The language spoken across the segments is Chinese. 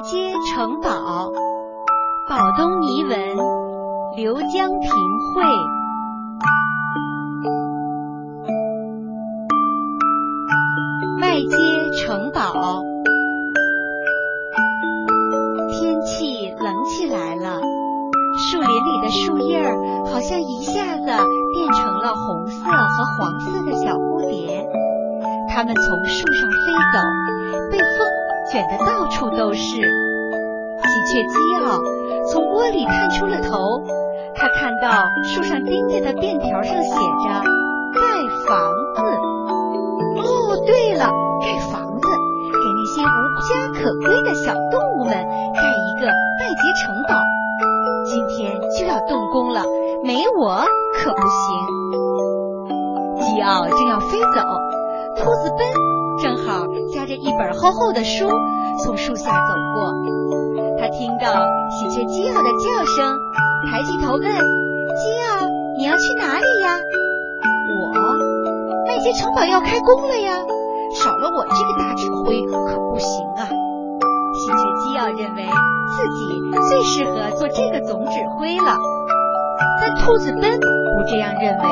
街城堡，宝东尼文，刘江平绘。麦街城堡，天气冷起来了，树林里的树叶儿好像一下子变成了红色和黄色的小蝴蝶，它们从树上飞走，被风卷的到处都是。喜鹊基奥从窝里探出了头，它看到树上钉着的便条上写着“盖的书从树下走过。他听到喜鹊基奥的叫声，抬起头问：“基奥，你要去哪里呀？”我。麦秸城堡要开工了呀，少了我这个大指挥可不行啊！喜鹊基奥认为自己最适合做这个总指挥了，但兔子奔不这样认为。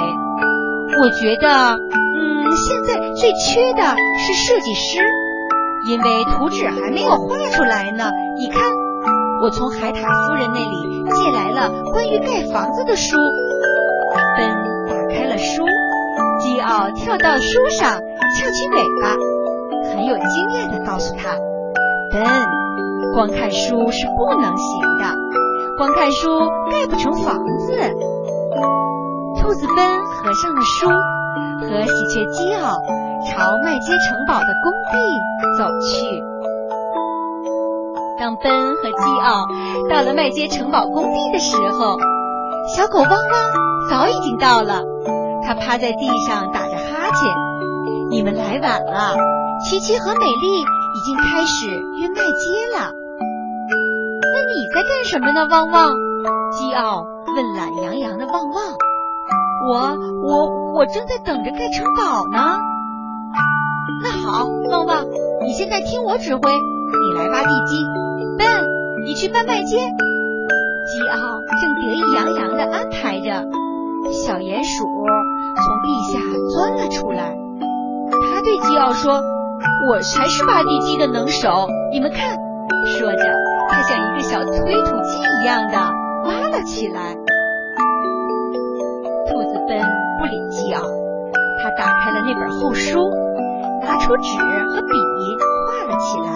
我觉得，嗯，现在最缺的是设计师，因为图纸还没有画出来呢。你看，我从海獭夫人那里借来了关于盖房子的书。奔打开了书。基奥跳到书上，翘起尾巴，很有经验地告诉他：“奔，光看书是不能行的，光看书盖不成房子。”兔子奔合上了书，和喜鹊基奥朝麦街城堡的工地走去。当奔和基奥到了麦街城堡工地的时候，小狗汪汪早已经到了。它趴在地上打着哈欠。你们来晚了，琪琪和美丽已经开始运麦秸了。那你在干什么呢，汪汪？基奥问懒洋洋的旺旺。我我我正在等着盖城堡呢。那好，旺旺，你现在听我指挥，你来挖地基，笨，你去搬麦秸。基奥正得意洋洋地安排着。小鼹鼠从地下钻了出来，他对基奥说：“我才是挖地基的能手，你们看。”说着，他像一个小推土机一样的挖了起来。兔子笨不理基奥，他打开了那本厚书，拿出纸和笔画了起来。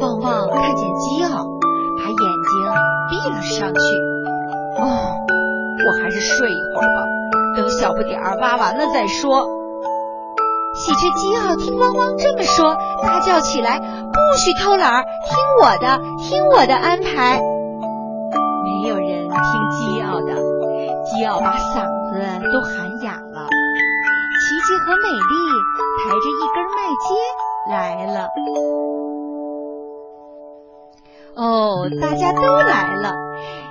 旺旺看见基奥，把眼睛闭了上去。哦。我还是睡一会儿吧，等小不点儿挖完了再说。喜鹊基奥听汪汪这么说，大叫起来：“不许偷懒，听我的，听我的安排。”没有人听基奥的，基奥把嗓子都喊哑了。和美丽抬着一根麦秸来了。哦，大家都来了。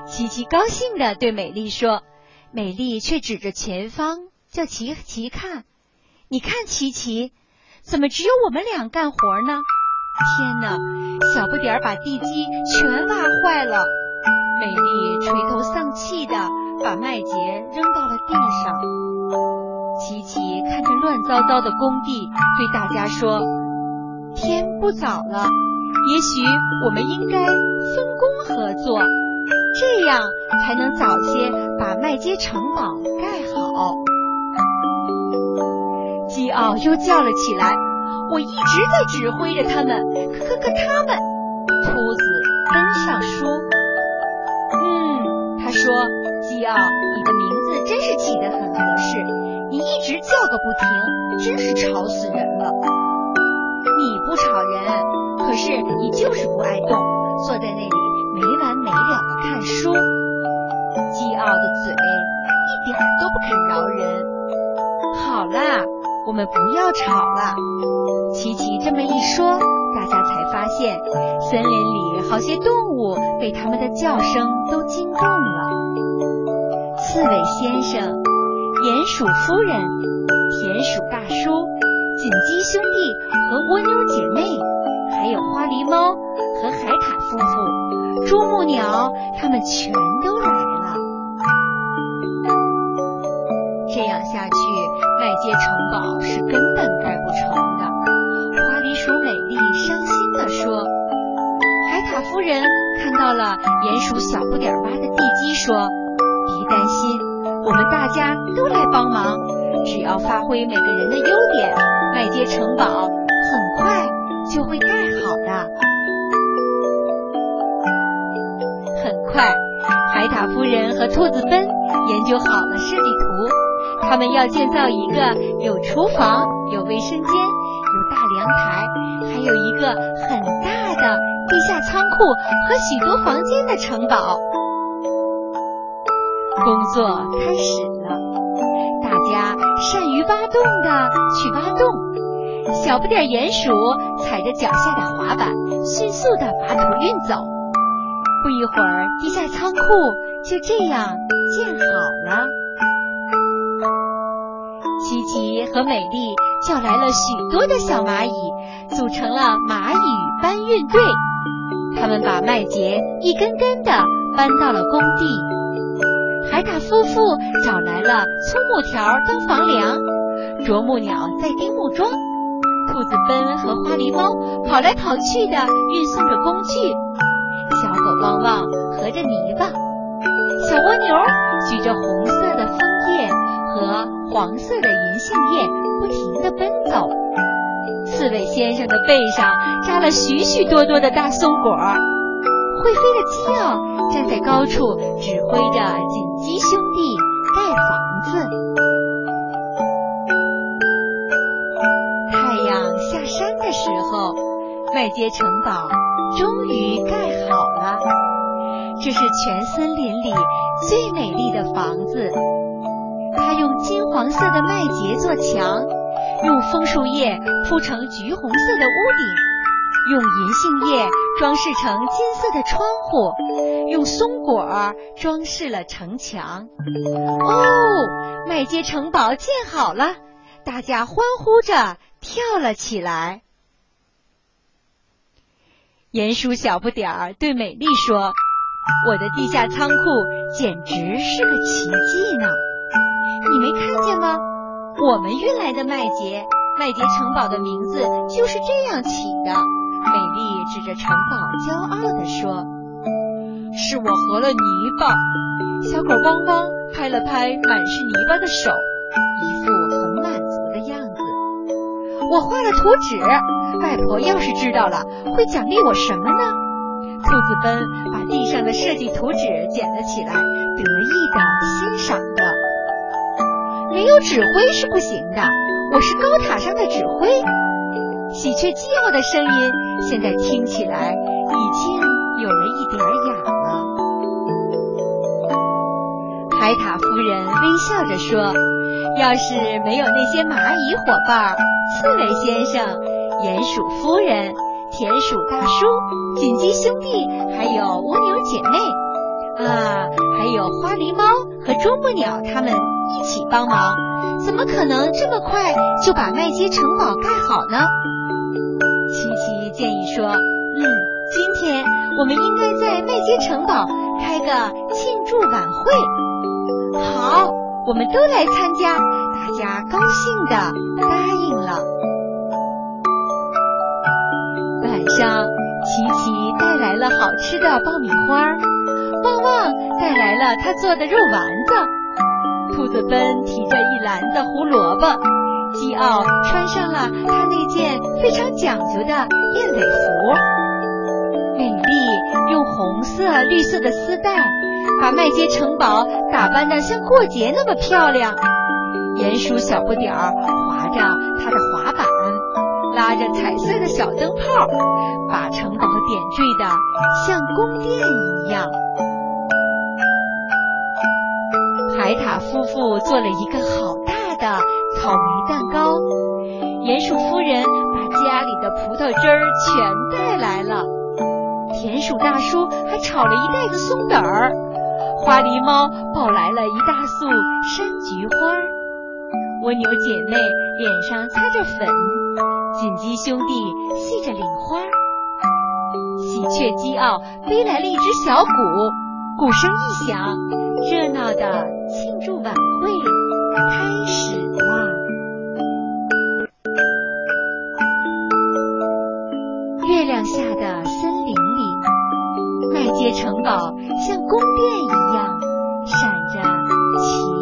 琪琪高兴地对美丽说：“美丽却指着前方，叫琪琪看。你看，琪琪，怎么只有我们俩干活呢？天哪，小不点儿把地基全挖坏了。”美丽垂头丧气地把麦秸扔到了地上。琪琪看着乱糟糟的工地，对大家说：“天不早了，也许我们应该分工合作。”这样才能早些把麦秸城堡盖好。基奥又叫了起来：“我一直在指挥着他们，可可可他们……”秃子跟上书。嗯，他说：“基奥，你的名字真是起得很合适，你一直叫个不停，真是吵死人了。你不吵人，可是你就是不爱动，坐在那里。”没完没了的看书，基奥的嘴一点都不肯饶人。好啦，我们不要吵了。琪琪这么一说，大家才发现森林里好些动物被他们的叫声都惊动了。刺猬先生、鼹鼠夫人、田鼠大叔、锦鸡兄弟和蜗牛姐妹，还有花狸猫。和海獭夫妇、啄木鸟，他们全都来了。这样下去，麦秸城堡是根本盖不成的。花狸鼠美丽伤心地说。海獭夫人看到了鼹鼠小不点挖的地基，说：“别担心，我们大家都来帮忙，只要发挥每个人的优点，麦秸城堡很快就会盖好的。”很快，海獭夫人和兔子奔研究好了设计图，他们要建造一个有厨房、有卫生间、有大凉台，还有一个很大的。地下仓库和许多房间的城堡，工作开始了。大家善于挖洞的去挖洞，小不点鼹鼠踩着脚下的滑板，迅速的把土运走。不一会儿，地下仓库就这样建好了。琪琪和美丽叫来了许多的小蚂蚁，组成了蚂蚁搬运队。他们把麦秸一根根的搬到了工地。海獭夫妇找来了粗木条当房梁，啄木鸟在钉木桩，兔子奔和花狸猫跑来跑去的运送着工具，小狗汪汪合着泥巴，小蜗牛举着红色的枫叶和黄色的银杏叶，不停地奔走。刺猬先生的背上扎了许许多多的大松果，会飞的鸡儿站在高处指挥着锦鸡兄弟盖房子。太阳下山的时候，麦秸城堡终于盖好了。这是全森林里最美丽的房子，它用金黄色的麦秸做墙。用枫树叶铺成橘红色的屋顶，用银杏叶装饰成金色的窗户，用松果装饰了城墙。哦，麦秸城堡建好了，大家欢呼着跳了起来。鼹鼠小不点儿对美丽说：“我的地下仓库简直是个奇迹呢，你没看见吗？”我们运来的麦秸，麦秸城堡的名字就是这样起的。美丽指着城堡，骄傲地说：“是我和了泥巴。”小狗汪汪拍了拍满是泥巴的手，一副很满足的样子。我画了图纸，外婆要是知道了，会奖励我什么呢？兔子奔把地上的设计图纸捡了起来，得意的欣赏着。没有指挥是不行的，我是高塔上的指挥。喜鹊叫的声音现在听起来已经有了一点哑了。海獭夫人微笑着说：“要是没有那些蚂蚁伙伴、刺猬先生、鼹鼠夫人、田鼠大叔、锦鸡兄弟，还有蜗牛姐妹啊，还有花狸猫和啄木鸟，他们。”一起帮忙，怎么可能这么快就把麦秸城堡盖好呢？说：“嗯，今天我们应该在麦秸城堡开个庆祝晚会。”好，我们都来参加，大家高兴的答应了。晚上，琪琪带来了好吃的爆米花，旺旺带来了他做的肉丸子。兔子奔提着一篮子胡萝卜，基奥穿上了他那件非常讲究的燕尾服，美丽用红色、绿色的丝带把麦秸城堡打扮的像过节那么漂亮。鼹鼠小不点儿划着他的滑板，拉着彩色的小灯泡，把城堡点缀的像宫殿一样。海獭夫妇做了一个好大的草莓蛋糕，鼹鼠夫人把家里的葡萄汁儿全带来了，田鼠大叔还炒了一袋子松子儿，花狸猫抱来了一大束山菊花，蜗牛姐妹脸上擦着粉，锦鸡兄弟系着领花，喜鹊激傲，飞来了一只小鼓，鼓声一响，热闹的庆祝晚会开始。月亮下的森林里，麦杰城堡像宫殿一样，闪着奇。